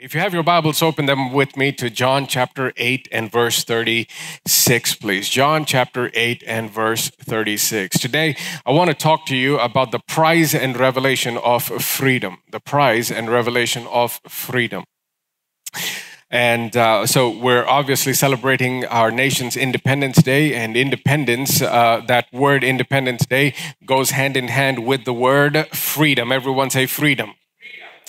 If you have your Bibles, open them with me to John chapter 8 and verse 36, please. John chapter 8 and verse 36. Today, I want to talk to you about the price and revelation of freedom. The price and revelation of freedom. And uh, so we're obviously celebrating our nation's Independence Day, and independence, uh, that word Independence Day, goes hand in hand with the word freedom. Everyone say freedom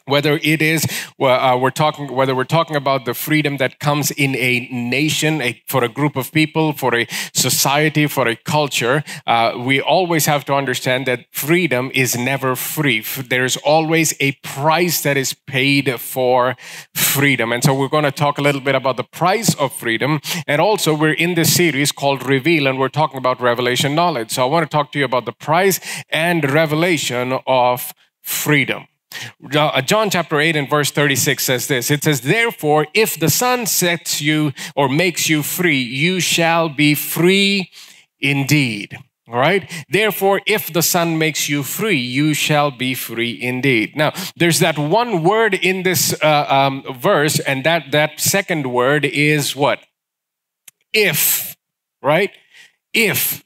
whether it is uh, we're talking whether we're talking about the freedom that comes in a nation a, for a group of people for a society for a culture uh, we always have to understand that freedom is never free. There's always a price that is paid for freedom. And so we're going to talk a little bit about the price of freedom. And also we're in this series called reveal and we're talking about revelation knowledge. So i want to talk to you about the price and revelation of freedom John chapter 8 and verse 36 says this It says, Therefore, if the Son sets you or makes you free, you shall be free indeed. All right. Therefore, if the Son makes you free, you shall be free indeed. Now, there's that one word in this uh, um, verse, and that that second word is what? If. Right. If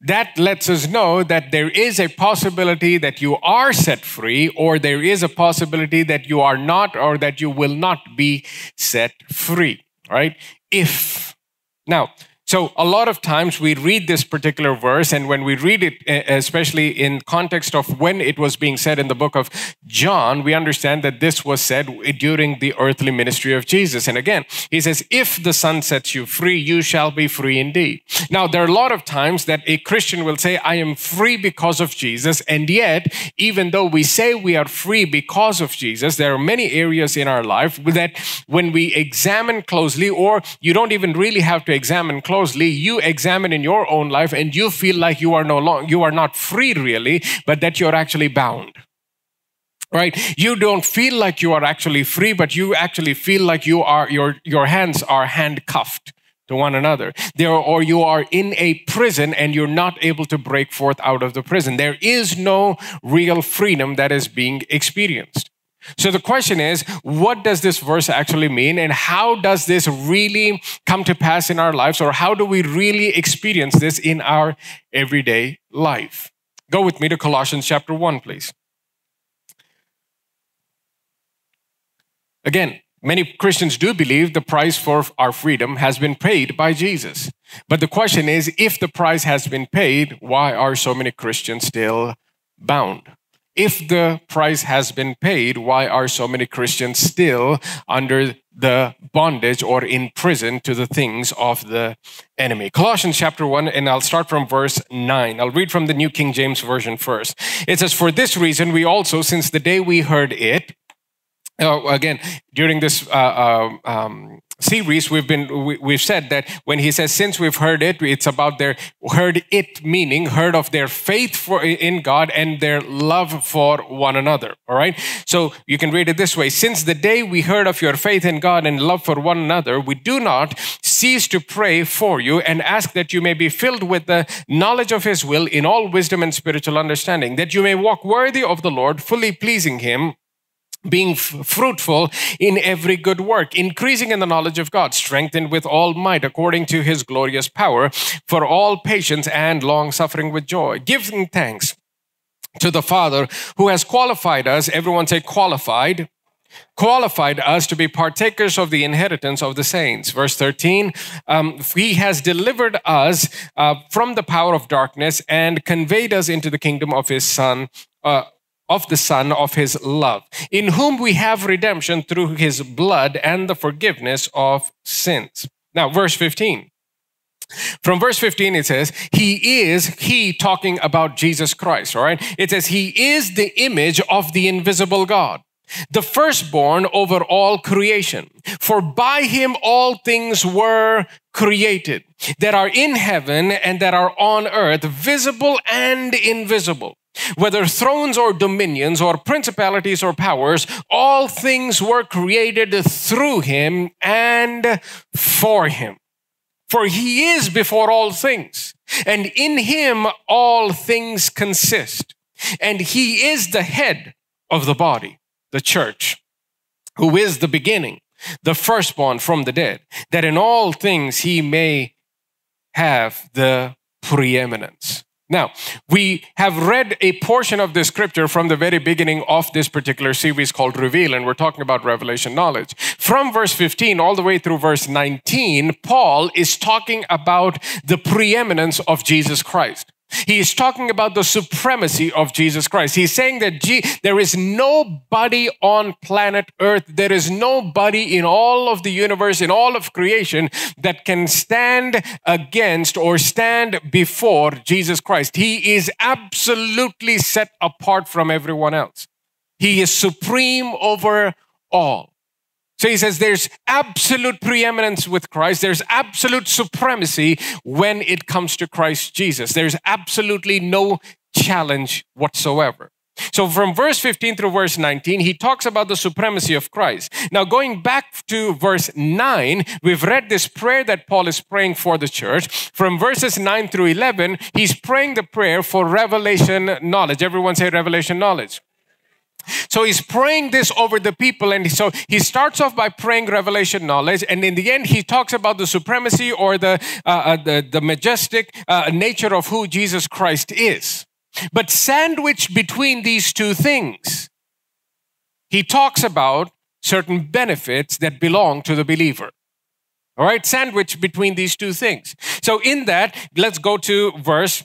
that lets us know that there is a possibility that you are set free, or there is a possibility that you are not, or that you will not be set free, right? If. Now, so, a lot of times we read this particular verse, and when we read it, especially in context of when it was being said in the book of John, we understand that this was said during the earthly ministry of Jesus. And again, he says, If the Son sets you free, you shall be free indeed. Now, there are a lot of times that a Christian will say, I am free because of Jesus. And yet, even though we say we are free because of Jesus, there are many areas in our life that when we examine closely, or you don't even really have to examine closely, closely, you examine in your own life and you feel like you are no long, you are not free really, but that you're actually bound. Right? You don't feel like you are actually free, but you actually feel like you are your your hands are handcuffed to one another. There, or you are in a prison and you're not able to break forth out of the prison. There is no real freedom that is being experienced. So the question is, what does this verse actually mean? And how does this really come to pass in our lives? Or how do we really experience this in our everyday life? Go with me to Colossians chapter 1, please. Again, many Christians do believe the price for our freedom has been paid by Jesus. But the question is, if the price has been paid, why are so many Christians still bound? If the price has been paid, why are so many Christians still under the bondage or in prison to the things of the enemy? Colossians chapter 1, and I'll start from verse 9. I'll read from the New King James Version first. It says, For this reason, we also, since the day we heard it, uh, again, during this uh, uh, um, series, we've been we, have said that when he says since we've heard it, it's about their heard it meaning heard of their faith for in God and their love for one another. All right. So you can read it this way: Since the day we heard of your faith in God and love for one another, we do not cease to pray for you and ask that you may be filled with the knowledge of His will in all wisdom and spiritual understanding, that you may walk worthy of the Lord, fully pleasing Him being f- fruitful in every good work, increasing in the knowledge of God, strengthened with all might according to his glorious power, for all patience and long suffering with joy, giving thanks to the Father who has qualified us, everyone say qualified, qualified us to be partakers of the inheritance of the saints. Verse 13, um, he has delivered us uh, from the power of darkness and conveyed us into the kingdom of his Son. Uh, of the Son of His love, in whom we have redemption through His blood and the forgiveness of sins. Now, verse 15. From verse 15, it says, He is, He talking about Jesus Christ, all right? It says, He is the image of the invisible God, the firstborn over all creation. For by Him all things were created that are in heaven and that are on earth, visible and invisible whether thrones or dominions or principalities or powers, all things were created through him and for him. For he is before all things, and in him all things consist. And he is the head of the body, the church. who is the beginning, the firstborn from the dead, that in all things he may have the preeminence. Now, we have read a portion of the scripture from the very beginning of this particular series called Reveal, and we're talking about revelation knowledge. From verse 15 all the way through verse 19, Paul is talking about the preeminence of Jesus Christ. He is talking about the supremacy of Jesus Christ. He's saying that G- there is nobody on planet Earth, there is nobody in all of the universe, in all of creation, that can stand against or stand before Jesus Christ. He is absolutely set apart from everyone else. He is supreme over all. So he says there's absolute preeminence with Christ. There's absolute supremacy when it comes to Christ Jesus. There's absolutely no challenge whatsoever. So from verse 15 through verse 19, he talks about the supremacy of Christ. Now, going back to verse 9, we've read this prayer that Paul is praying for the church. From verses 9 through 11, he's praying the prayer for revelation knowledge. Everyone say revelation knowledge. So he's praying this over the people. And so he starts off by praying revelation knowledge. And in the end, he talks about the supremacy or the, uh, uh, the, the, majestic uh, nature of who Jesus Christ is. But sandwiched between these two things, he talks about certain benefits that belong to the believer. All right, sandwich between these two things. So, in that, let's go to verse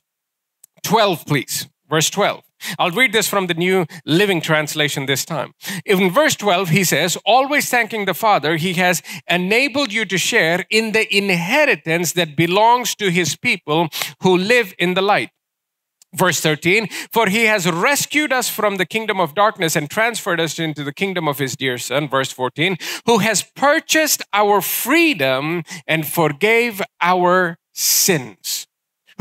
12, please. Verse 12. I'll read this from the New Living Translation this time. In verse 12, he says, Always thanking the Father, he has enabled you to share in the inheritance that belongs to his people who live in the light. Verse 13, for he has rescued us from the kingdom of darkness and transferred us into the kingdom of his dear son. Verse 14, who has purchased our freedom and forgave our sins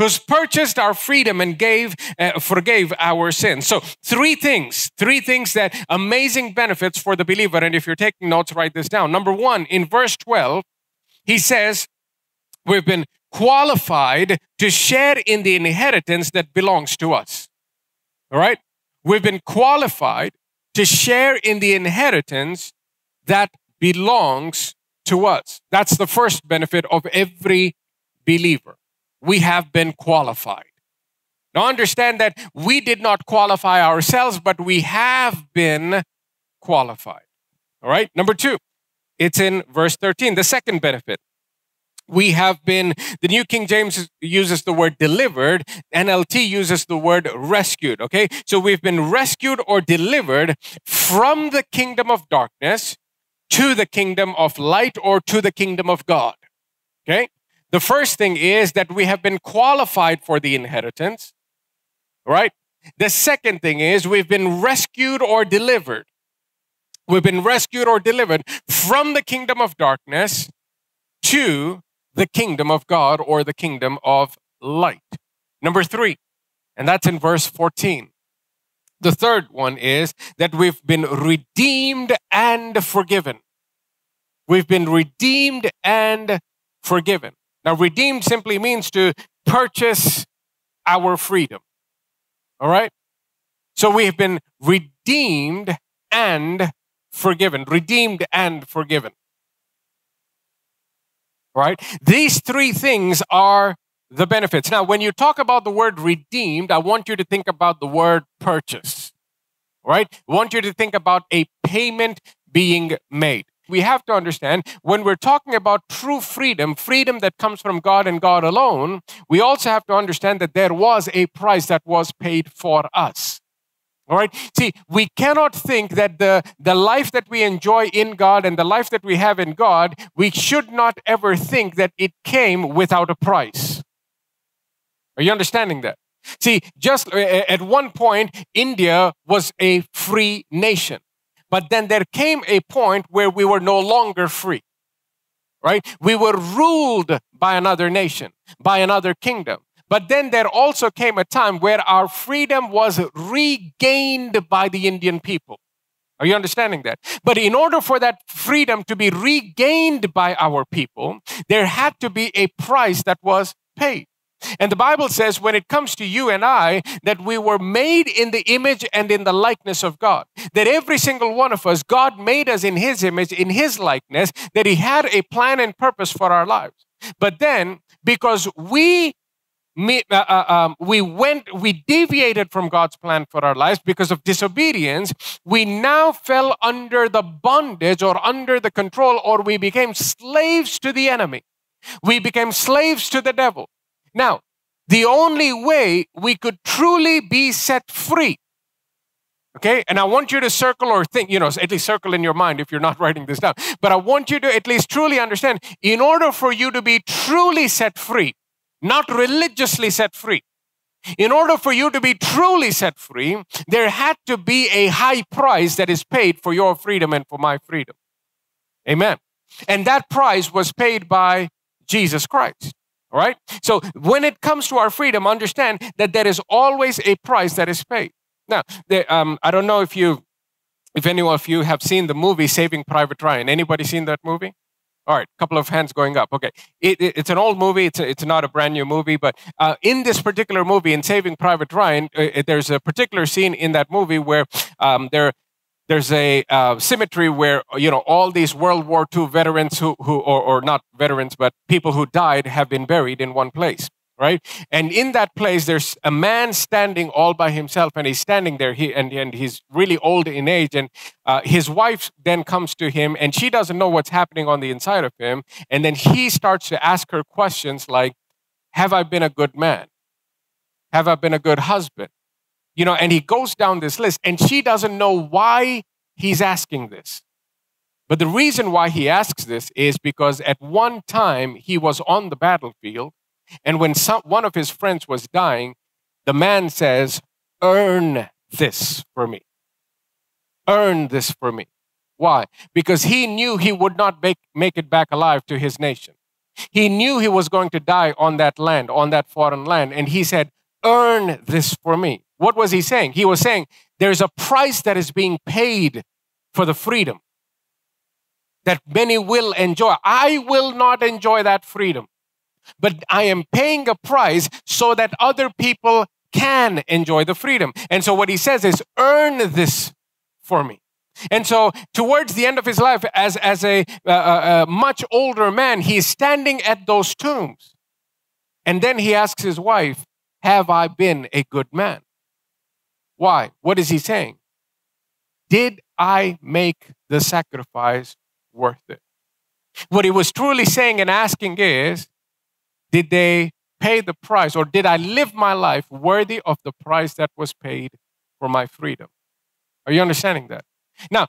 who's purchased our freedom and gave uh, forgave our sins. So three things three things that amazing benefits for the believer. And if you're taking notes write this down. Number one in verse 12 he says we've been qualified to share in the inheritance that belongs to us. All right? We've been qualified to share in the inheritance that belongs to us. That's the first benefit of every believer we have been qualified. Now understand that we did not qualify ourselves, but we have been qualified. All right. Number two, it's in verse 13, the second benefit. We have been, the New King James uses the word delivered, NLT uses the word rescued. Okay. So we've been rescued or delivered from the kingdom of darkness to the kingdom of light or to the kingdom of God. Okay. The first thing is that we have been qualified for the inheritance, right? The second thing is we've been rescued or delivered. We've been rescued or delivered from the kingdom of darkness to the kingdom of God or the kingdom of light. Number three, and that's in verse 14. The third one is that we've been redeemed and forgiven. We've been redeemed and forgiven. Now, redeemed simply means to purchase our freedom. All right? So we have been redeemed and forgiven. Redeemed and forgiven. All right? These three things are the benefits. Now, when you talk about the word redeemed, I want you to think about the word purchase. All right? I want you to think about a payment being made we have to understand when we're talking about true freedom, freedom that comes from God and God alone, we also have to understand that there was a price that was paid for us. All right. See, we cannot think that the, the life that we enjoy in God and the life that we have in God, we should not ever think that it came without a price. Are you understanding that? See, just at one point, India was a free nation. But then there came a point where we were no longer free, right? We were ruled by another nation, by another kingdom. But then there also came a time where our freedom was regained by the Indian people. Are you understanding that? But in order for that freedom to be regained by our people, there had to be a price that was paid. And the Bible says, when it comes to you and I, that we were made in the image and in the likeness of God. That every single one of us, God made us in His image, in His likeness, that He had a plan and purpose for our lives. But then, because we me, uh, uh, um, we went, we deviated from God's plan for our lives because of disobedience. We now fell under the bondage or under the control, or we became slaves to the enemy. We became slaves to the devil. Now, the only way we could truly be set free, okay, and I want you to circle or think, you know, at least circle in your mind if you're not writing this down, but I want you to at least truly understand in order for you to be truly set free, not religiously set free. In order for you to be truly set free, there had to be a high price that is paid for your freedom and for my freedom. Amen. And that price was paid by Jesus Christ. All right? So when it comes to our freedom, understand that there is always a price that is paid. Now, um, I don't know if you, if any of you have seen the movie Saving Private Ryan. Anybody seen that movie? All right, couple of hands going up. Okay, it, it, it's an old movie. It's a, it's not a brand new movie, but uh, in this particular movie, in Saving Private Ryan, uh, there's a particular scene in that movie where um, there there's a uh, symmetry where you know all these World War II veterans who who or, or not veterans but people who died have been buried in one place right? And in that place, there's a man standing all by himself, and he's standing there, he, and, and he's really old in age. And uh, his wife then comes to him, and she doesn't know what's happening on the inside of him. And then he starts to ask her questions like, Have I been a good man? Have I been a good husband? You know, and he goes down this list, and she doesn't know why he's asking this. But the reason why he asks this is because at one time he was on the battlefield and when some, one of his friends was dying, the man says, Earn this for me. Earn this for me. Why? Because he knew he would not make, make it back alive to his nation. He knew he was going to die on that land, on that foreign land. And he said, Earn this for me. What was he saying? He was saying, There's a price that is being paid for the freedom that many will enjoy. I will not enjoy that freedom but I am paying a price so that other people can enjoy the freedom. And so what he says is, earn this for me. And so, towards the end of his life, as, as a, a much older man, he's standing at those tombs. And then he asks his wife, Have I been a good man? Why? What is he saying? Did I make the sacrifice worth it? What he was truly saying and asking is, did they pay the price, or did I live my life worthy of the price that was paid for my freedom? Are you understanding that? Now,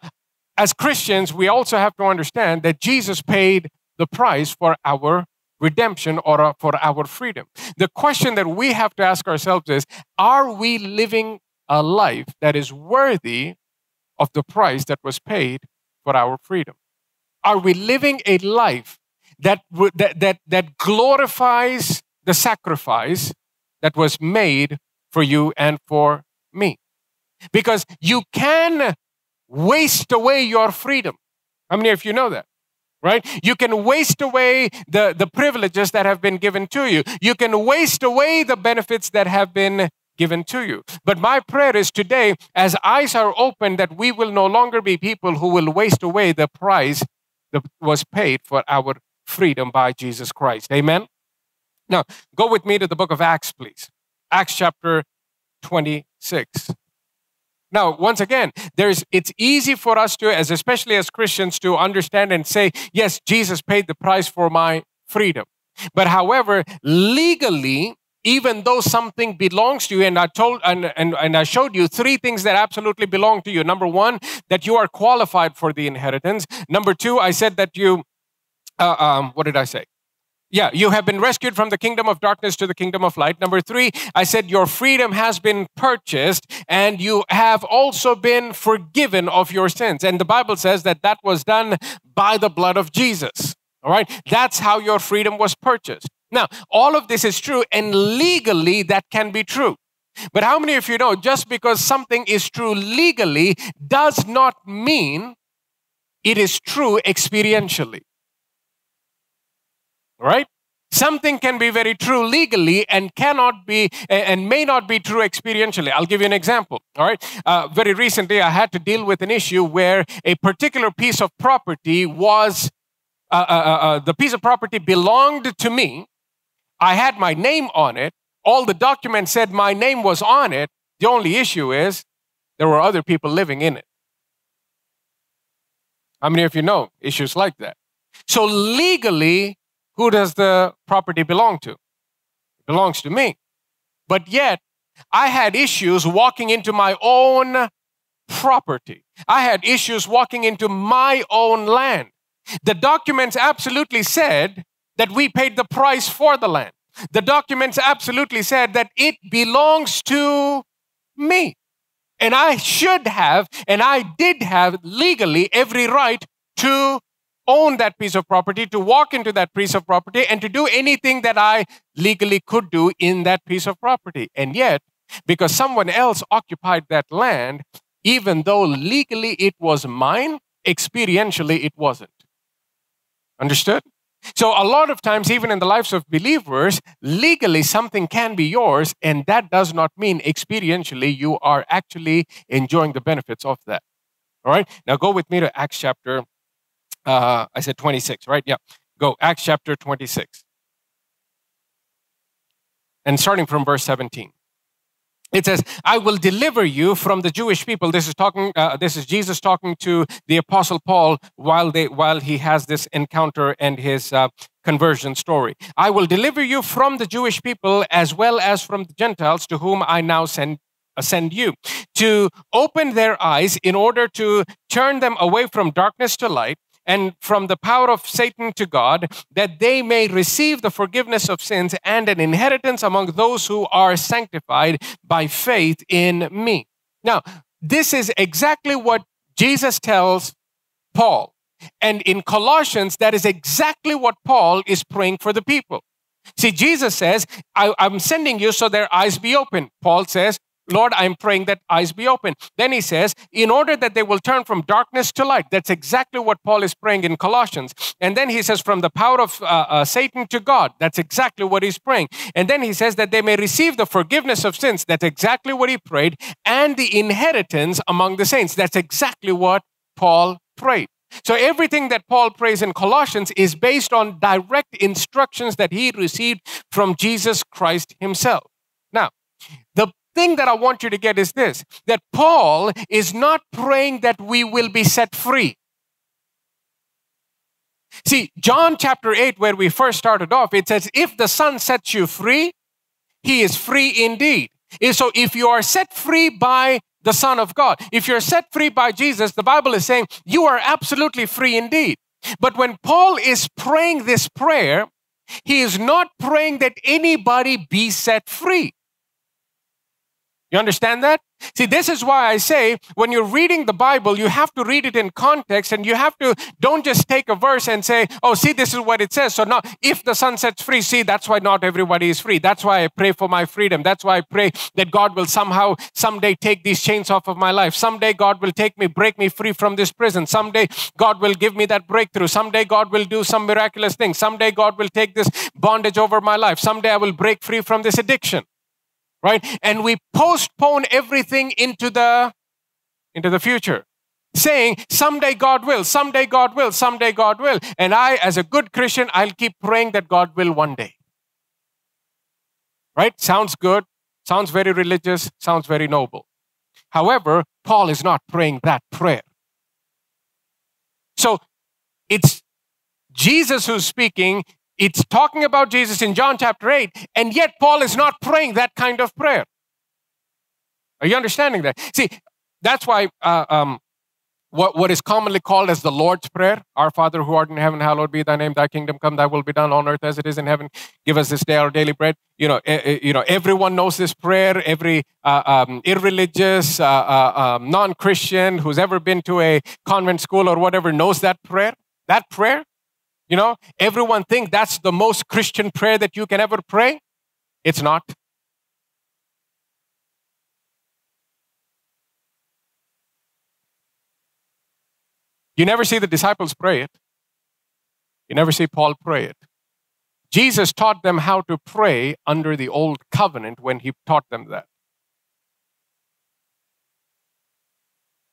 as Christians, we also have to understand that Jesus paid the price for our redemption or uh, for our freedom. The question that we have to ask ourselves is Are we living a life that is worthy of the price that was paid for our freedom? Are we living a life that, that, that, that glorifies the sacrifice that was made for you and for me. Because you can waste away your freedom. How many of you know that? Right? You can waste away the, the privileges that have been given to you. You can waste away the benefits that have been given to you. But my prayer is today, as eyes are open, that we will no longer be people who will waste away the price that was paid for our freedom by Jesus Christ. Amen? Now, go with me to the book of Acts, please. Acts chapter 26. Now, once again, there's it's easy for us to, as especially as Christians, to understand and say, yes, Jesus paid the price for my freedom. But however, legally, even though something belongs to you, and I told and, and, and I showed you three things that absolutely belong to you. Number one, that you are qualified for the inheritance. Number two, I said that you uh, um, what did I say? Yeah, you have been rescued from the kingdom of darkness to the kingdom of light. Number three, I said your freedom has been purchased and you have also been forgiven of your sins. And the Bible says that that was done by the blood of Jesus. All right, that's how your freedom was purchased. Now, all of this is true, and legally that can be true. But how many of you know just because something is true legally does not mean it is true experientially? right? Something can be very true legally and cannot be and may not be true experientially. I'll give you an example. All right. Uh, very recently, I had to deal with an issue where a particular piece of property was uh, uh, uh, uh the piece of property belonged to me. I had my name on it. All the documents said my name was on it. The only issue is there were other people living in it. How many of you know issues like that? So legally, who does the property belong to? It belongs to me. But yet, I had issues walking into my own property. I had issues walking into my own land. The documents absolutely said that we paid the price for the land. The documents absolutely said that it belongs to me. And I should have, and I did have legally every right to own that piece of property, to walk into that piece of property, and to do anything that I legally could do in that piece of property. And yet, because someone else occupied that land, even though legally it was mine, experientially it wasn't. Understood? So, a lot of times, even in the lives of believers, legally something can be yours, and that does not mean experientially you are actually enjoying the benefits of that. All right? Now, go with me to Acts chapter, uh, I said 26, right? Yeah. Go, Acts chapter 26. And starting from verse 17 it says i will deliver you from the jewish people. This is talking uh, this is jesus talking to the apostle paul while they while he has this encounter and his uh, conversion story. I will deliver you from the jewish people as well as from the gentiles to whom i now send uh, send you to open their eyes in order to turn them away from darkness to light and from the power of Satan to God, that they may receive the forgiveness of sins and an inheritance among those who are sanctified by faith in me. Now, this is exactly what Jesus tells Paul. And in Colossians, that is exactly what Paul is praying for the people. See, Jesus says, I, am sending you so their eyes be open. Paul says, Lord, I'm praying that eyes be open. Then he says, in order that they will turn from darkness to light. That's exactly what Paul is praying in Colossians. And then he says, from the power of uh, uh, Satan to God. That's exactly what he's praying. And then he says that they may receive the forgiveness of sins. That's exactly what he prayed. And the inheritance among the saints. That's exactly what Paul prayed. So everything that Paul prays in Colossians is based on direct instructions that he received from Jesus Christ himself. Now, the thing that I want you to get is this that Paul is not praying that we will be set free. See, John chapter 8, where we first started off, it says, If the Son sets you free, he is free indeed. So if you are set free by the Son of God, if you're set free by Jesus, the Bible is saying you are absolutely free indeed. But when Paul is praying this prayer, he is not praying that anybody be set free. You understand that? See, this is why I say when you're reading the Bible, you have to read it in context and you have to, don't just take a verse and say, oh, see, this is what it says. So now, if the Son sets free, see, that's why not everybody is free. That's why I pray for my freedom. That's why I pray that God will somehow, someday take these chains off of my life. Someday God will take me, break me free from this prison. Someday God will give me that breakthrough. Someday God will do some miraculous thing. Someday God will take this bondage over my life. Someday I will break free from this addiction right? And we postpone everything into the into the future. Saying, someday God will, someday God will, someday God will. And I, as a good Christian, I'll keep praying that God will one day. Right? Sounds good, sounds very religious, sounds very noble. However, Paul is not praying that prayer. So it's Jesus who's speaking, it's talking about Jesus in John chapter 8, and yet Paul is not praying that kind of prayer. Are you understanding that? See, that's why uh, um, what, what is commonly called as the Lord's Prayer Our Father who art in heaven, hallowed be thy name, thy kingdom come, thy will be done on earth as it is in heaven. Give us this day our daily bread. You know, you know everyone knows this prayer. Every uh, um, irreligious, uh, uh um, non Christian who's ever been to a convent school or whatever knows that prayer. That prayer you know, everyone think that's the most Christian prayer that you can ever pray. It's not. You never see the disciples pray it. You never see Paul pray it. Jesus taught them how to pray under the old covenant when he taught them that.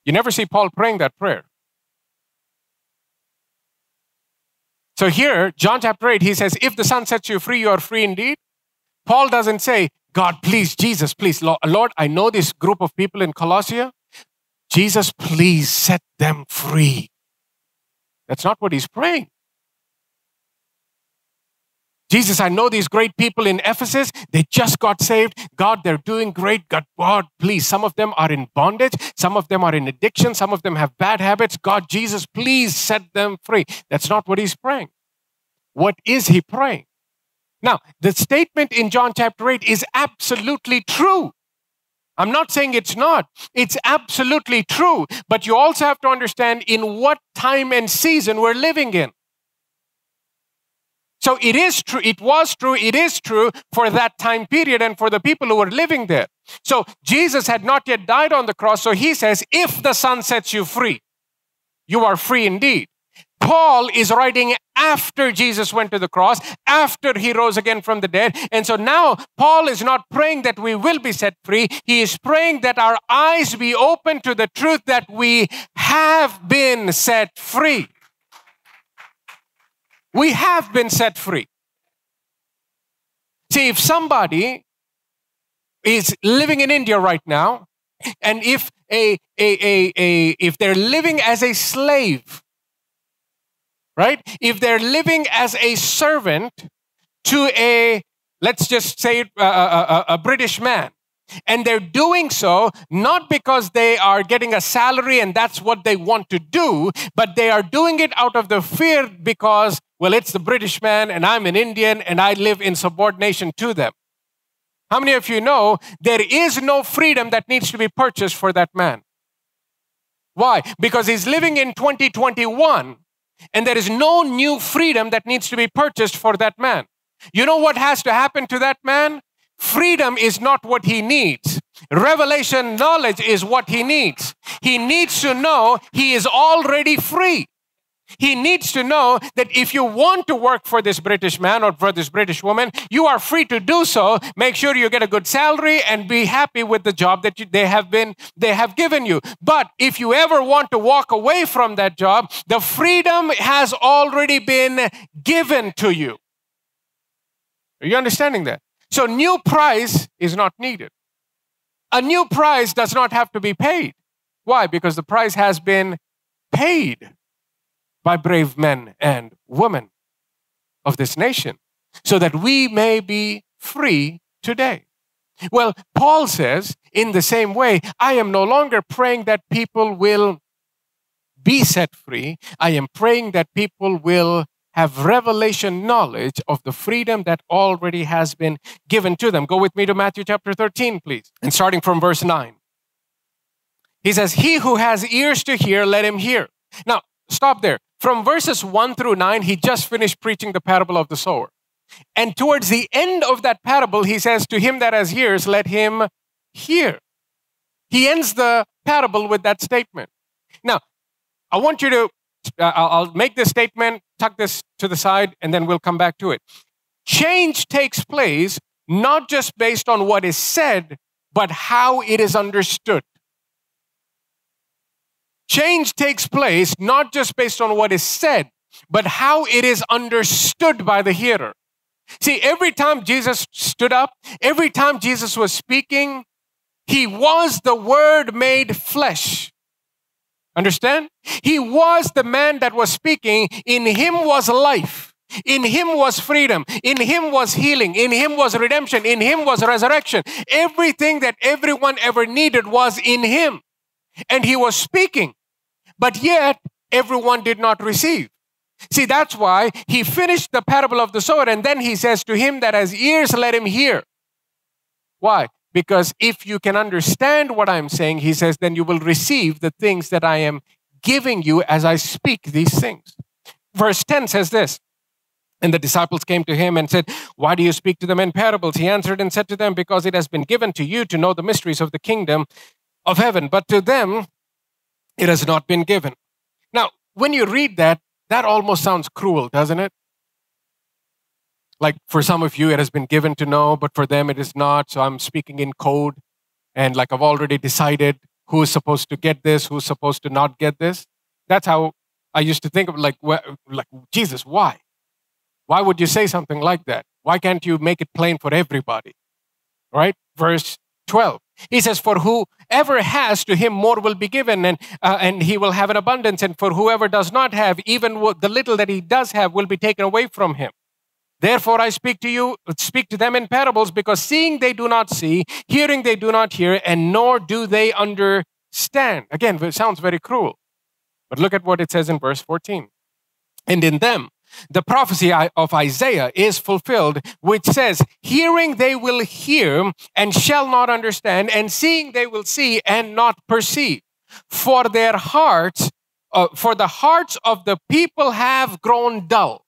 You never see Paul praying that prayer. So here, John chapter 8, he says, If the Son sets you free, you are free indeed. Paul doesn't say, God, please, Jesus, please, Lord, I know this group of people in Colossia. Jesus, please set them free. That's not what he's praying. Jesus, I know these great people in Ephesus. They just got saved. God, they're doing great. God, God, please. Some of them are in bondage. Some of them are in addiction. Some of them have bad habits. God, Jesus, please set them free. That's not what he's praying. What is he praying? Now, the statement in John chapter 8 is absolutely true. I'm not saying it's not. It's absolutely true. But you also have to understand in what time and season we're living in. So it is true, it was true, it is true for that time period and for the people who were living there. So Jesus had not yet died on the cross. So he says, if the Son sets you free, you are free indeed. Paul is writing after Jesus went to the cross, after he rose again from the dead. And so now Paul is not praying that we will be set free. He is praying that our eyes be open to the truth that we have been set free. We have been set free. See, if somebody is living in India right now, and if a, a, a, a if they're living as a slave, right? If they're living as a servant to a, let's just say, a, a, a British man, and they're doing so not because they are getting a salary and that's what they want to do, but they are doing it out of the fear because, well, it's the British man and I'm an Indian and I live in subordination to them. How many of you know there is no freedom that needs to be purchased for that man? Why? Because he's living in 2021 and there is no new freedom that needs to be purchased for that man. You know what has to happen to that man? Freedom is not what he needs. Revelation knowledge is what he needs. He needs to know he is already free. He needs to know that if you want to work for this British man or for this British woman, you are free to do so. Make sure you get a good salary and be happy with the job that you, they have been they have given you. But if you ever want to walk away from that job, the freedom has already been given to you. Are you understanding that? So, new price is not needed. A new price does not have to be paid. Why? Because the price has been paid by brave men and women of this nation so that we may be free today. Well, Paul says in the same way, I am no longer praying that people will be set free. I am praying that people will have revelation knowledge of the freedom that already has been given to them. Go with me to Matthew chapter 13, please. And starting from verse 9. He says, He who has ears to hear, let him hear. Now, stop there. From verses 1 through 9, he just finished preaching the parable of the sower. And towards the end of that parable, he says, To him that has ears, let him hear. He ends the parable with that statement. Now, I want you to Uh, I'll make this statement, tuck this to the side, and then we'll come back to it. Change takes place not just based on what is said, but how it is understood. Change takes place not just based on what is said, but how it is understood by the hearer. See, every time Jesus stood up, every time Jesus was speaking, he was the Word made flesh. Understand? He was the man that was speaking. In him was life. In him was freedom. In him was healing. In him was redemption. In him was resurrection. Everything that everyone ever needed was in him. And he was speaking. But yet, everyone did not receive. See, that's why he finished the parable of the sower and then he says to him that has ears, let him hear. Why? Because if you can understand what I'm saying, he says, then you will receive the things that I am giving you as I speak these things. Verse 10 says this And the disciples came to him and said, Why do you speak to them in parables? He answered and said to them, Because it has been given to you to know the mysteries of the kingdom of heaven, but to them it has not been given. Now, when you read that, that almost sounds cruel, doesn't it? Like for some of you, it has been given to know, but for them, it is not. So I'm speaking in code. And like I've already decided who is supposed to get this, who's supposed to not get this. That's how I used to think of like, like Jesus, why? Why would you say something like that? Why can't you make it plain for everybody? Right? Verse 12. He says, For whoever has, to him more will be given, and, uh, and he will have an abundance. And for whoever does not have, even the little that he does have will be taken away from him. Therefore, I speak to you, speak to them in parables, because seeing they do not see, hearing they do not hear, and nor do they understand. Again, it sounds very cruel. But look at what it says in verse 14. And in them, the prophecy of Isaiah is fulfilled, which says, Hearing they will hear and shall not understand, and seeing they will see and not perceive. For their hearts, uh, for the hearts of the people have grown dull.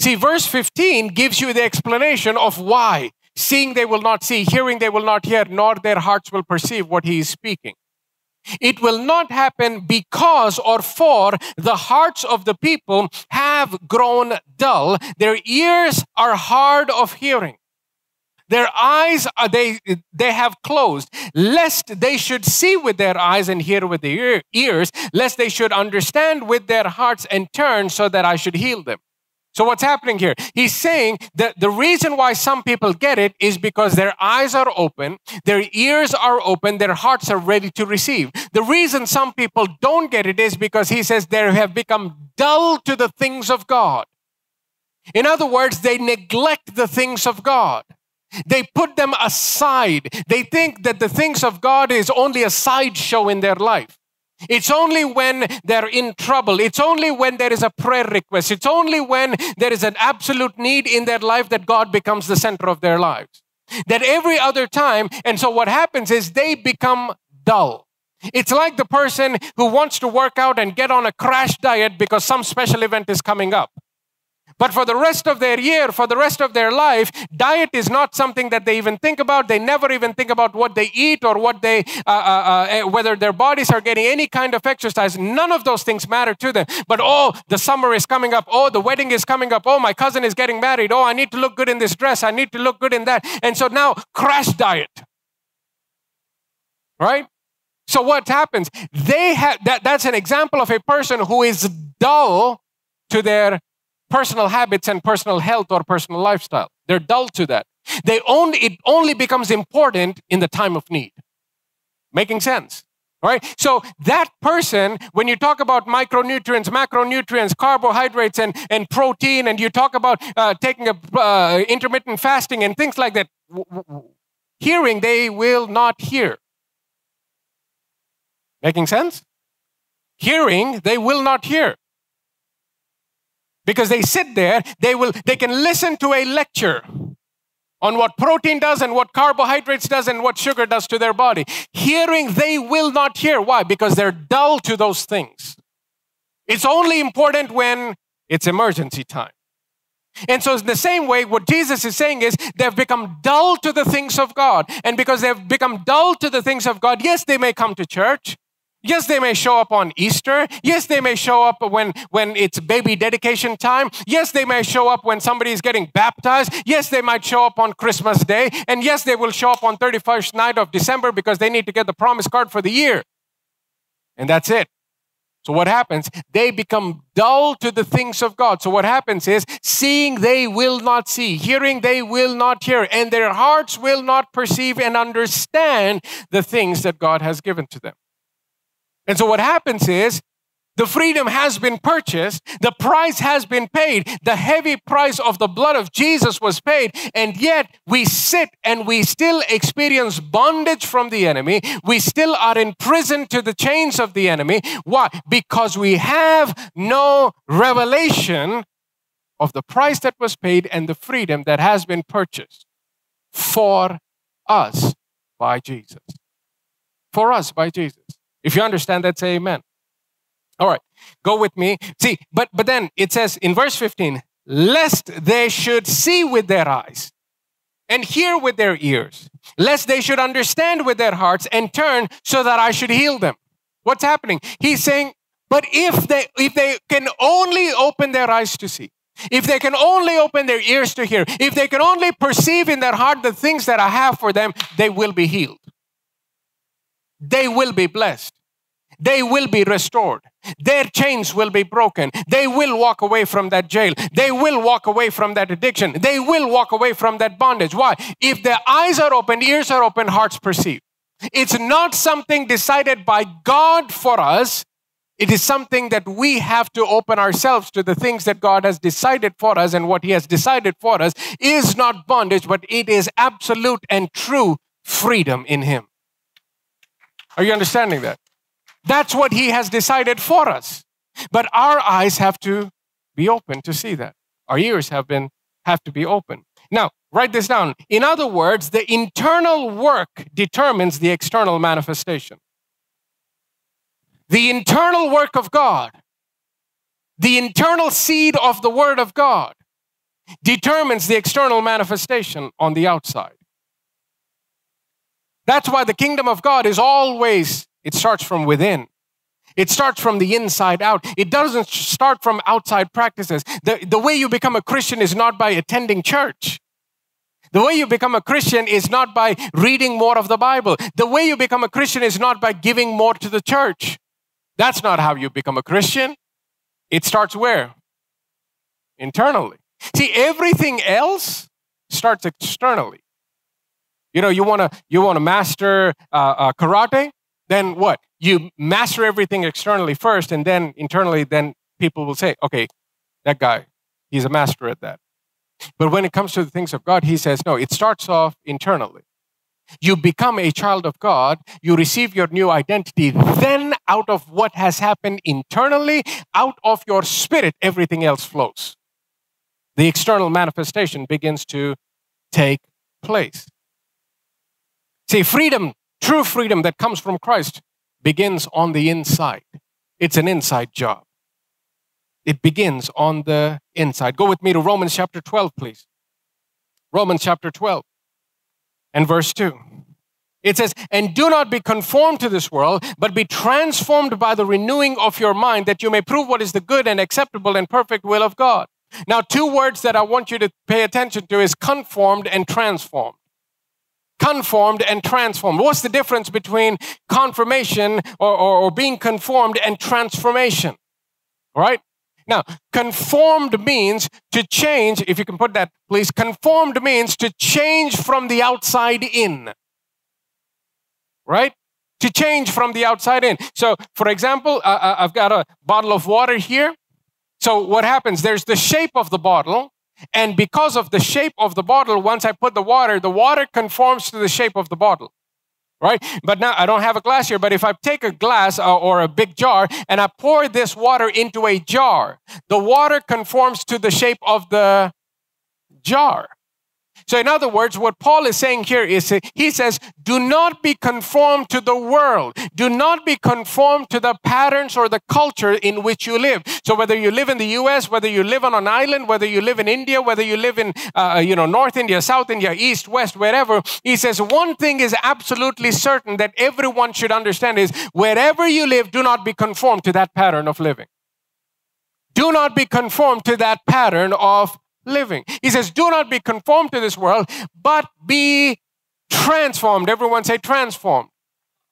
See, verse 15 gives you the explanation of why. Seeing they will not see, hearing they will not hear, nor their hearts will perceive what he is speaking. It will not happen because or for the hearts of the people have grown dull. Their ears are hard of hearing. Their eyes are they they have closed, lest they should see with their eyes and hear with their ears, lest they should understand with their hearts and turn so that I should heal them. So, what's happening here? He's saying that the reason why some people get it is because their eyes are open, their ears are open, their hearts are ready to receive. The reason some people don't get it is because he says they have become dull to the things of God. In other words, they neglect the things of God. They put them aside. They think that the things of God is only a sideshow in their life. It's only when they're in trouble. It's only when there is a prayer request. It's only when there is an absolute need in their life that God becomes the center of their lives. That every other time, and so what happens is they become dull. It's like the person who wants to work out and get on a crash diet because some special event is coming up. But for the rest of their year, for the rest of their life, diet is not something that they even think about. They never even think about what they eat or what they, uh, uh, uh, eh, whether their bodies are getting any kind of exercise. None of those things matter to them. But oh, the summer is coming up. Oh, the wedding is coming up. Oh, my cousin is getting married. Oh, I need to look good in this dress. I need to look good in that. And so now, crash diet. Right? So what happens? They have that, that's an example of a person who is dull to their personal habits and personal health or personal lifestyle. They're dull to that. They only, it only becomes important in the time of need. Making sense? All right. So that person, when you talk about micronutrients, macronutrients, carbohydrates, and, and protein, and you talk about uh, taking a uh, intermittent fasting and things like that, hearing they will not hear. Making sense? Hearing they will not hear because they sit there they will they can listen to a lecture on what protein does and what carbohydrates does and what sugar does to their body hearing they will not hear why because they're dull to those things it's only important when it's emergency time and so, in the same way, what Jesus is saying is they've become dull to the things of God. And because they've become dull to the things of God, yes, they may come to church. Yes, they may show up on Easter. Yes, they may show up when, when it's baby dedication time. Yes, they may show up when somebody is getting baptized. Yes, they might show up on Christmas Day. And yes, they will show up on 31st night of December because they need to get the promise card for the year. And that's it. So what happens? They become dull to the things of God. So what happens is seeing they will not see, hearing they will not hear, and their hearts will not perceive and understand the things that God has given to them. And so what happens is the freedom has been purchased, the price has been paid, the heavy price of the blood of Jesus was paid, and yet we sit and we still experience bondage from the enemy. We still are in prison to the chains of the enemy. Why? Because we have no revelation of the price that was paid and the freedom that has been purchased for us by Jesus. For us by Jesus. If you understand that, say amen. All right, go with me. See, but but then it says in verse 15, lest they should see with their eyes and hear with their ears, lest they should understand with their hearts and turn so that I should heal them. What's happening? He's saying, but if they if they can only open their eyes to see, if they can only open their ears to hear, if they can only perceive in their heart the things that I have for them, they will be healed. They will be blessed. They will be restored. Their chains will be broken. They will walk away from that jail. They will walk away from that addiction. They will walk away from that bondage. Why? If their eyes are open, ears are open, hearts perceive. It's not something decided by God for us. It is something that we have to open ourselves to the things that God has decided for us, and what He has decided for us is not bondage, but it is absolute and true freedom in Him. Are you understanding that? That's what He has decided for us. But our eyes have to be open to see that. Our ears have been have to be open. Now, write this down. In other words, the internal work determines the external manifestation. The internal work of God, the internal seed of the Word of God, determines the external manifestation on the outside. That's why the kingdom of God is always, it starts from within. It starts from the inside out. It doesn't start from outside practices. The, the way you become a Christian is not by attending church. The way you become a Christian is not by reading more of the Bible. The way you become a Christian is not by giving more to the church. That's not how you become a Christian. It starts where? Internally. See, everything else starts externally. You know, you want to you want to master uh, uh, karate, then what? You master everything externally first, and then internally, then people will say, "Okay, that guy, he's a master at that." But when it comes to the things of God, he says, "No, it starts off internally." You become a child of God, you receive your new identity. Then, out of what has happened internally, out of your spirit, everything else flows. The external manifestation begins to take place. See, freedom, true freedom that comes from Christ, begins on the inside. It's an inside job. It begins on the inside. Go with me to Romans chapter 12, please. Romans chapter 12 and verse 2. It says, And do not be conformed to this world, but be transformed by the renewing of your mind, that you may prove what is the good and acceptable and perfect will of God. Now, two words that I want you to pay attention to is conformed and transformed. Conformed and transformed. What's the difference between confirmation or, or, or being conformed and transformation? All right? Now, conformed means to change, if you can put that, please. Conformed means to change from the outside in. Right? To change from the outside in. So, for example, uh, I've got a bottle of water here. So, what happens? There's the shape of the bottle. And because of the shape of the bottle, once I put the water, the water conforms to the shape of the bottle right? But now I don't have a glass here, but if I take a glass uh, or a big jar and I pour this water into a jar, the water conforms to the shape of the jar. So, in other words, what Paul is saying here is he says, Do not be conformed to the world. Do not be conformed to the patterns or the culture in which you live. So, whether you live in the US, whether you live on an island, whether you live in India, whether you live in, uh, you know, North India, South India, East, West, wherever, he says, One thing is absolutely certain that everyone should understand is wherever you live, do not be conformed to that pattern of living. Do not be conformed to that pattern of living. He says, Do not be conformed to this world, but be transformed. Everyone say transformed.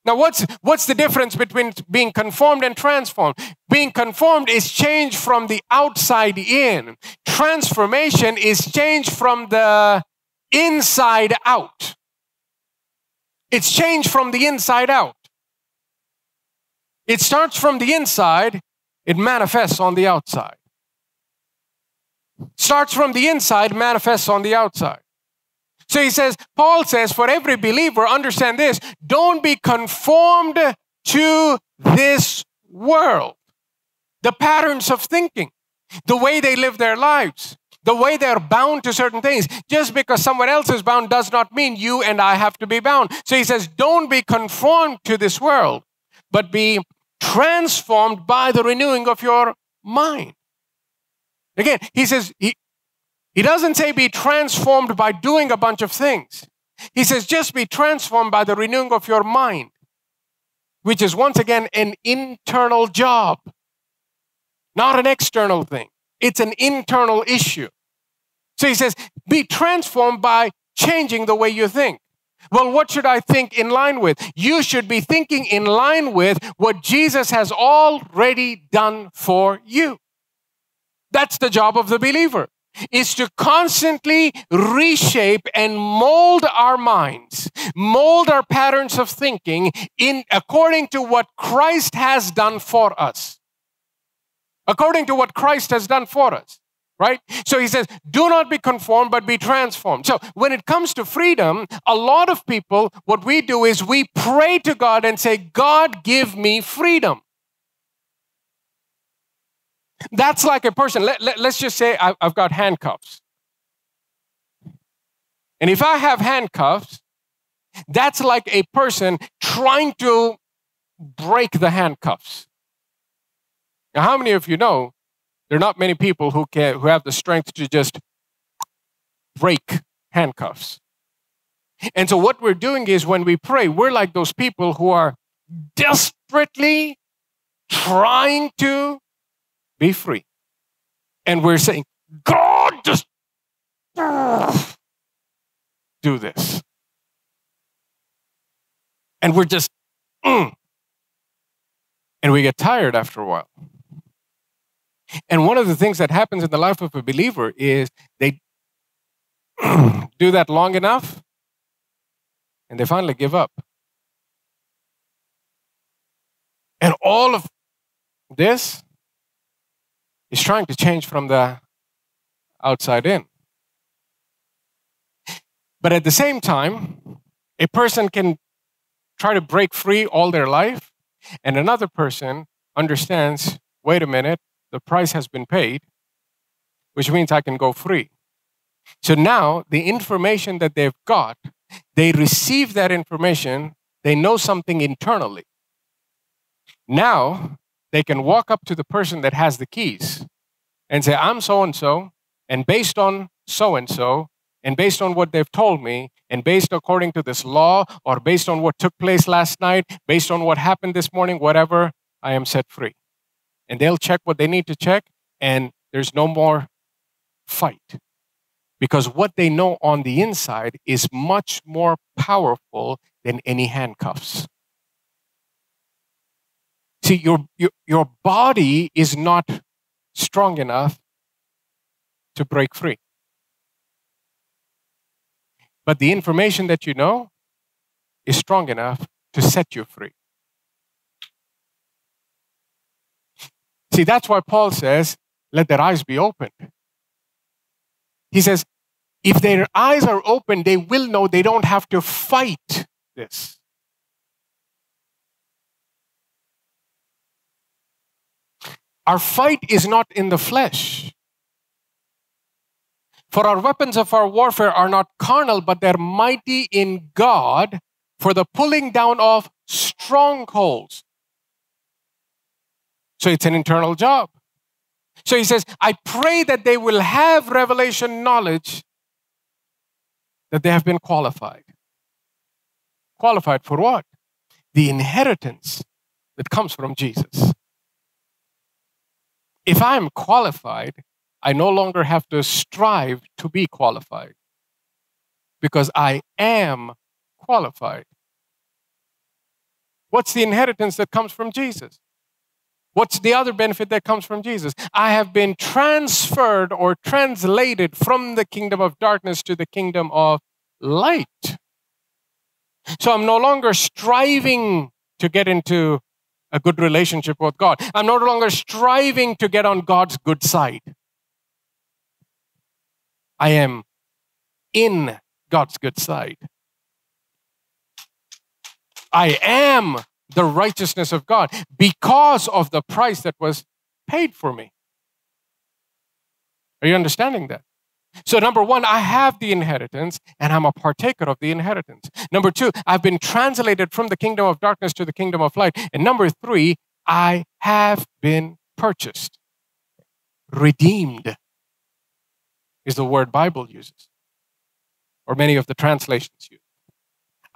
Now, what's, what's the difference between being conformed and transformed? Being conformed is change from the outside in. Transformation is change from the inside out. It's change from the inside out. It starts from the inside, it manifests on the outside. Starts from the inside, manifests on the outside. So he says, Paul says, for every believer, understand this don't be conformed to this world. The patterns of thinking, the way they live their lives, the way they're bound to certain things. Just because someone else is bound does not mean you and I have to be bound. So he says, don't be conformed to this world, but be transformed by the renewing of your mind. Again, he says, he, he doesn't say be transformed by doing a bunch of things. He says just be transformed by the renewing of your mind, which is once again an internal job, not an external thing. it's an internal issue. So he says, be transformed by changing the way you think. Well, what should I think in line with? You should be thinking in line with what Jesus has already done for you. That's the job of the believer is to constantly reshape and mold our minds, mold our patterns of thinking in according to what Christ has done for us. According to what Christ has done for us right? So he says, do not be conformed, but be transformed. So when it comes to freedom, a lot of people, what we do is we pray to God and say, God, give me freedom. That's like a person, let, let, us just say I, I've got handcuffs. And if I have handcuffs, that's like a person trying to break the handcuffs. Now, how many of you know there are not many people who can who have the strength to just break handcuffs. And so what we're doing is when we pray, we're like those people who are desperately trying to be free. And we're saying, God, just do this. And we're just, mm. and we get tired after a while. And one of the things that happens in the life of a believer is they do that long enough and they finally give up. And all of this is trying to change from the outside in. But at the same time, a person can try to break free all their life, and another person understands wait a minute, the price has been paid, which means I can go free. So now the information that they've got, they receive that information, they know something internally. Now they can walk up to the person that has the keys and say, I'm so and so, and based on so and so, and based on what they've told me, and based according to this law, or based on what took place last night, based on what happened this morning, whatever, I am set free and they'll check what they need to check, and there's no more fight. Because what they know on the inside is much more powerful than any handcuffs. See, your, your, your body is not strong enough to break free. But the information that you know is strong enough to set you free. See, that's why Paul says, let their eyes be opened. He says, if their eyes are open, they will know they don't have to fight this. Our fight is not in the flesh. For our weapons of our warfare are not carnal, but they're mighty in God for the pulling down of strongholds. So it's an internal job. So he says, I pray that they will have revelation knowledge that they have been qualified. Qualified for what? The inheritance that comes from Jesus. If I'm qualified, I no longer have to strive to be qualified because I am qualified. What's the inheritance that comes from Jesus? What's the other benefit that comes from Jesus? I have been transferred or translated from the kingdom of darkness to the kingdom of light. So I'm no longer striving to get into a good relationship with God. I'm no longer striving to get on God's good side. I am in God's good side. I am the righteousness of God because of the price that was paid for me. Are you understanding that? So, number one, I have the inheritance and I'm a partaker of the inheritance. Number two, I've been translated from the kingdom of darkness to the kingdom of light. And number three, I have been purchased. Redeemed is the word Bible uses, or many of the translations use.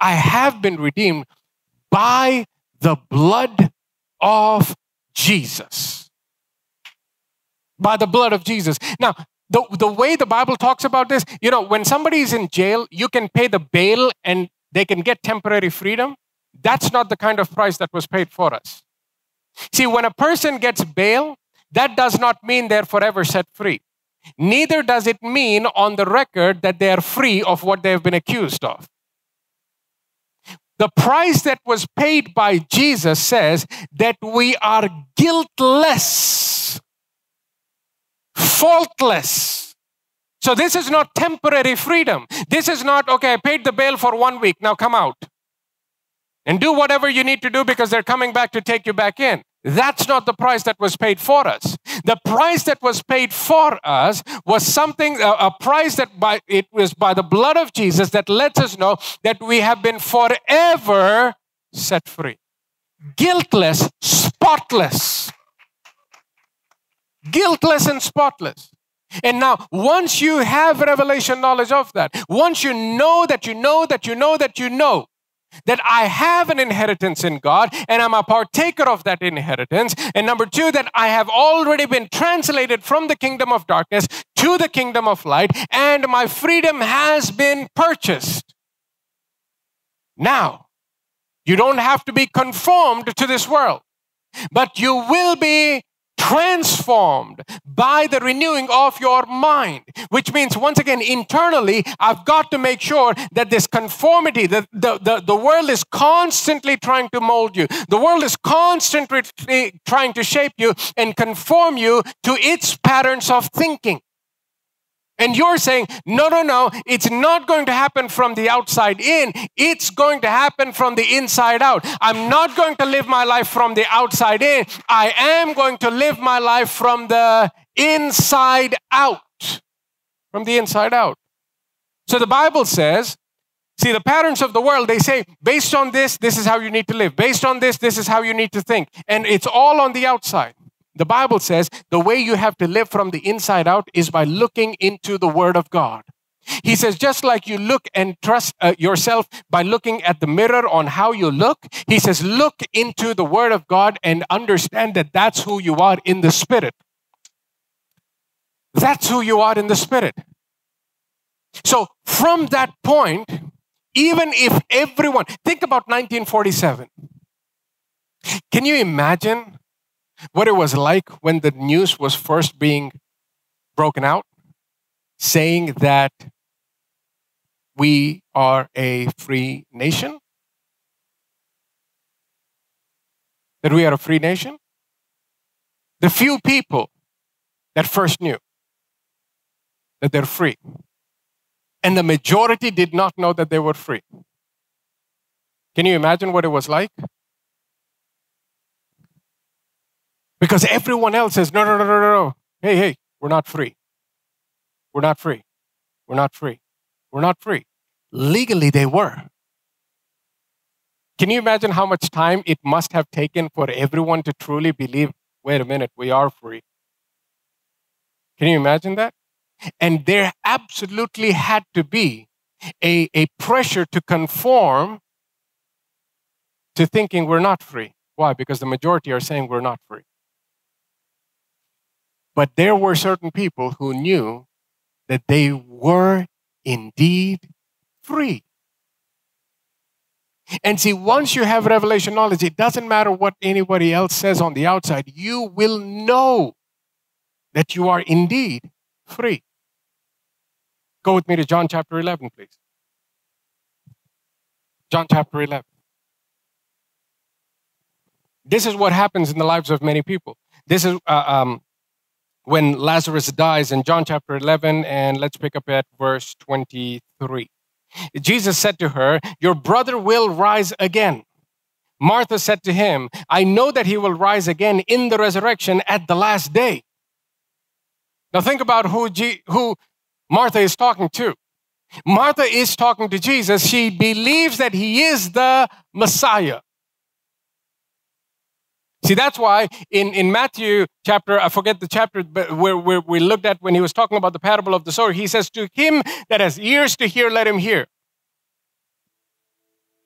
I have been redeemed by the blood of Jesus. by the blood of Jesus. Now, the, the way the Bible talks about this, you know, when somebody is in jail, you can pay the bail and they can get temporary freedom. That's not the kind of price that was paid for us. See, when a person gets bail, that does not mean they're forever set free. Neither does it mean on the record that they are free of what they have been accused of. The price that was paid by Jesus says that we are guiltless, faultless. So this is not temporary freedom. This is not, okay, I paid the bail for one week, now come out. And do whatever you need to do because they're coming back to take you back in. That's not the price that was paid for us. The price that was paid for us was something, a, a, price that by, it was by the blood of Jesus that lets us know that we have been forever set free. Guiltless, spotless. Guiltless and spotless. And now, once you have revelation knowledge of that, once you know that you know that you know that you know, that I have an inheritance in God and I'm a partaker of that inheritance. And number two, that I have already been translated from the kingdom of darkness to the kingdom of light and my freedom has been purchased. Now, you don't have to be conformed to this world, but you will be transformed by the renewing of your mind. Which means, once again, internally, I've got to make sure that this conformity, that the, the, the world is constantly trying to mold you, the world is constantly trying to shape you and conform you to its patterns of thinking. And you're saying, no, no, no, it's not going to happen from the outside in. It's going to happen from the inside out. I'm not going to live my life from the outside in. I am going to live my life from the inside out. From the inside out. So the Bible says, see, the patterns of the world, they say, based on this, this is how you need to live. Based on this, this is how you need to think. And it's all on the outside. The Bible says the way you have to live from the inside out is by looking into the Word of God. He says, just like you look and trust uh, yourself by looking at the mirror on how you look, he says, look into the Word of God and understand that that's who you are in the Spirit. That's who you are in the Spirit. So, from that point, even if everyone, think about 1947. Can you imagine what it was like when the news was first being broken out, saying that we are a free nation? That we are a free nation? The few people that first knew that they're free. And the majority did not know that they were free. Can you imagine what it was like? Because everyone else says, no, no, no, no, no, no. Hey, hey, we're not free. We're not free. We're not free. We're not free. Legally, they were. Can you imagine how much time it must have taken for everyone to truly believe, wait a minute, we are free? Can you imagine that? And there absolutely had to be a, a pressure to conform to thinking we're not free. Why? Because the majority are saying we're not free. But there were certain people who knew that they were indeed free. And see, once you have revelation knowledge, it doesn't matter what anybody else says on the outside, you will know that you are indeed free. Go with me to John chapter 11, please. John chapter 11. This is what happens in the lives of many people. This is uh, um, when Lazarus dies in John chapter 11, and let's pick up at verse 23. Jesus said to her, Your brother will rise again. Martha said to him, I know that he will rise again in the resurrection at the last day. Now think about who, G- who Martha is talking to. Martha is talking to Jesus. She believes that he is the Messiah. See, that's why in, in Matthew chapter, I forget the chapter but where, where we looked at when he was talking about the parable of the sower, he says, To him that has ears to hear, let him hear.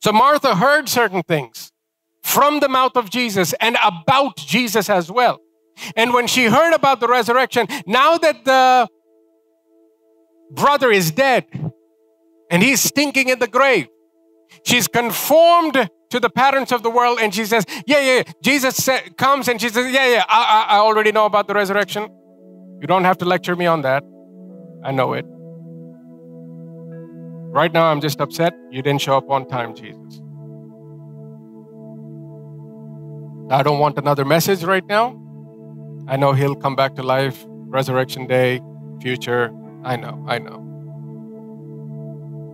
So Martha heard certain things from the mouth of Jesus and about Jesus as well. And when she heard about the resurrection, now that the brother is dead and he's stinking in the grave, she's conformed to the patterns of the world and she says, Yeah, yeah, Jesus comes and she says, Yeah, yeah, I, I, I already know about the resurrection. You don't have to lecture me on that. I know it. Right now, I'm just upset you didn't show up on time, Jesus. I don't want another message right now. I know he'll come back to life, resurrection day, future. I know, I know.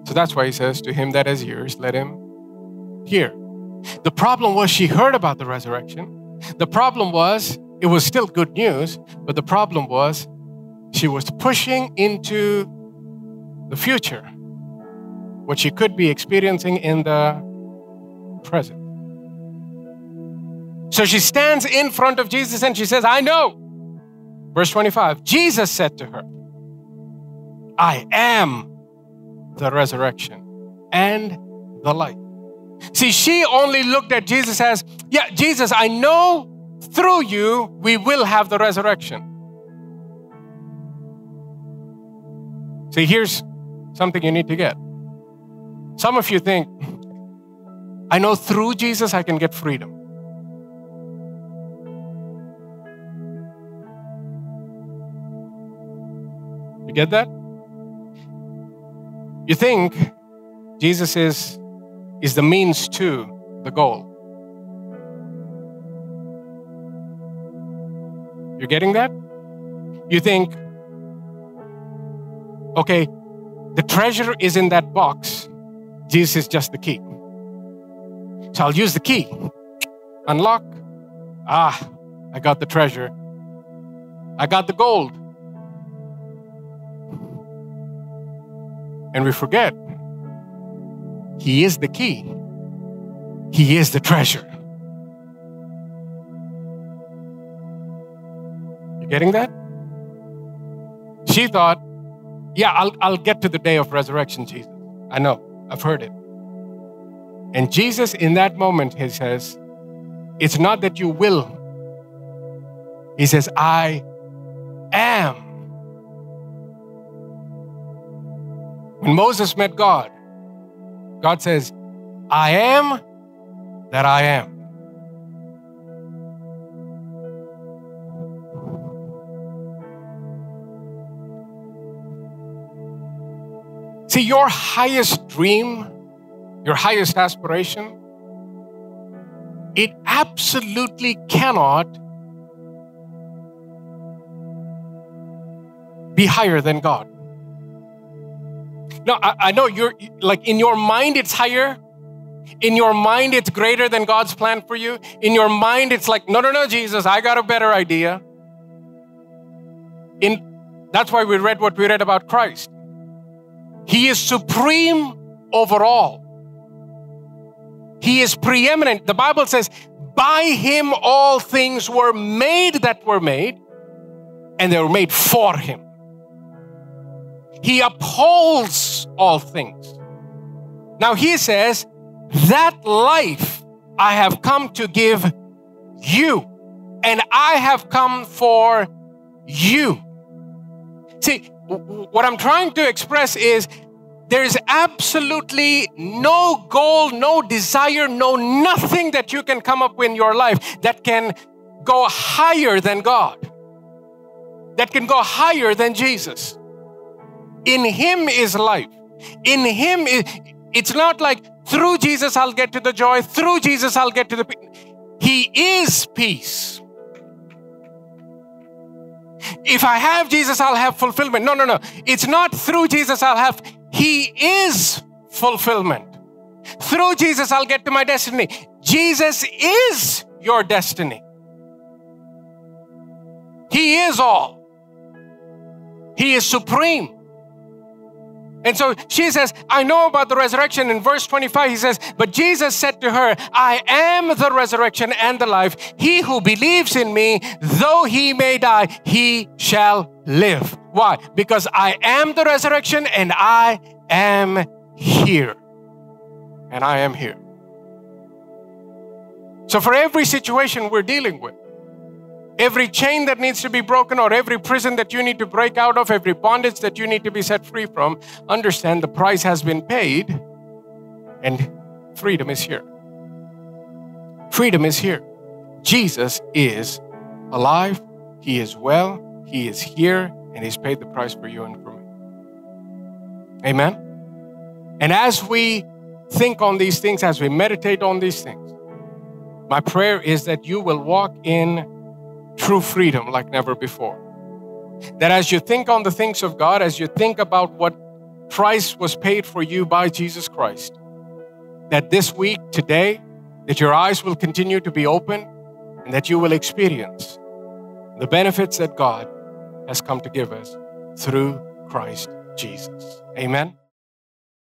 So that's why he says, To him that has ears, let him hear. The problem was she heard about the resurrection. The problem was it was still good news, but the problem was she was pushing into the future, what she could be experiencing in the present. So she stands in front of Jesus and she says, I know. Verse 25 Jesus said to her, I am the resurrection and the life. See, she only looked at Jesus as, yeah, Jesus, I know through you we will have the resurrection. See, here's something you need to get. Some of you think, I know through Jesus I can get freedom. You get that? You think Jesus is, is the means to the goal. You're getting that? You think, okay, the treasure is in that box, Jesus is just the key. So I'll use the key. Unlock. Ah, I got the treasure. I got the gold. And we forget He is the key, He is the treasure. You getting that? She thought, yeah, I'll, I'll get to the day of resurrection, Jesus. I know, I've heard it. And Jesus, in that moment, he says, It's not that you will. He says, I am. When Moses met God, God says, I am that I am. See, your highest dream, your highest aspiration, it absolutely cannot be higher than God. No, I, I, know you're like in your mind it's higher. In your mind it's greater than God's plan for you. In your mind it's like, no, no, no, Jesus, I got a better idea. In that's why we read what we read about Christ. He is supreme over all. He is preeminent. The Bible says, by him all things were made that were made, and they were made for him. He upholds all things. Now he says, that life I have come to give you, and I have come for you. See, what I'm trying to express is there is absolutely no goal, no desire, no nothing that you can come up with in your life that can go higher than God, that can go higher than Jesus. In Him is life. In Him is, it's not like through Jesus I'll get to the joy, through Jesus I'll get to the He is peace. If I have Jesus, I'll have fulfillment. No, no, no. It's not through Jesus I'll have, He is fulfillment. Through Jesus, I'll get to my destiny. Jesus is your destiny. He is all. He is supreme. And so she says, I know about the resurrection. In verse 25, he says, But Jesus said to her, I am the resurrection and the life. He who believes in me, though he may die, he shall live. Why? Because I am the resurrection and I am here. And I am here. So, for every situation we're dealing with, every chain that needs to be broken, or every prison that you need to break out of, every bondage that you need to be set free from, understand the price has been paid and freedom is here. Freedom is here. Jesus is alive, He is well, He is here, and He's paid the price for you and for me. Amen. And as we think on these things, as we meditate on these things, my prayer is that you will walk in true freedom like never before. That as you think on the things of God, as you think about what price was paid for you by Jesus Christ, that this week, today, that your eyes will continue to be open and that you will experience the benefits that God has come to give us through Christ Jesus. Amen.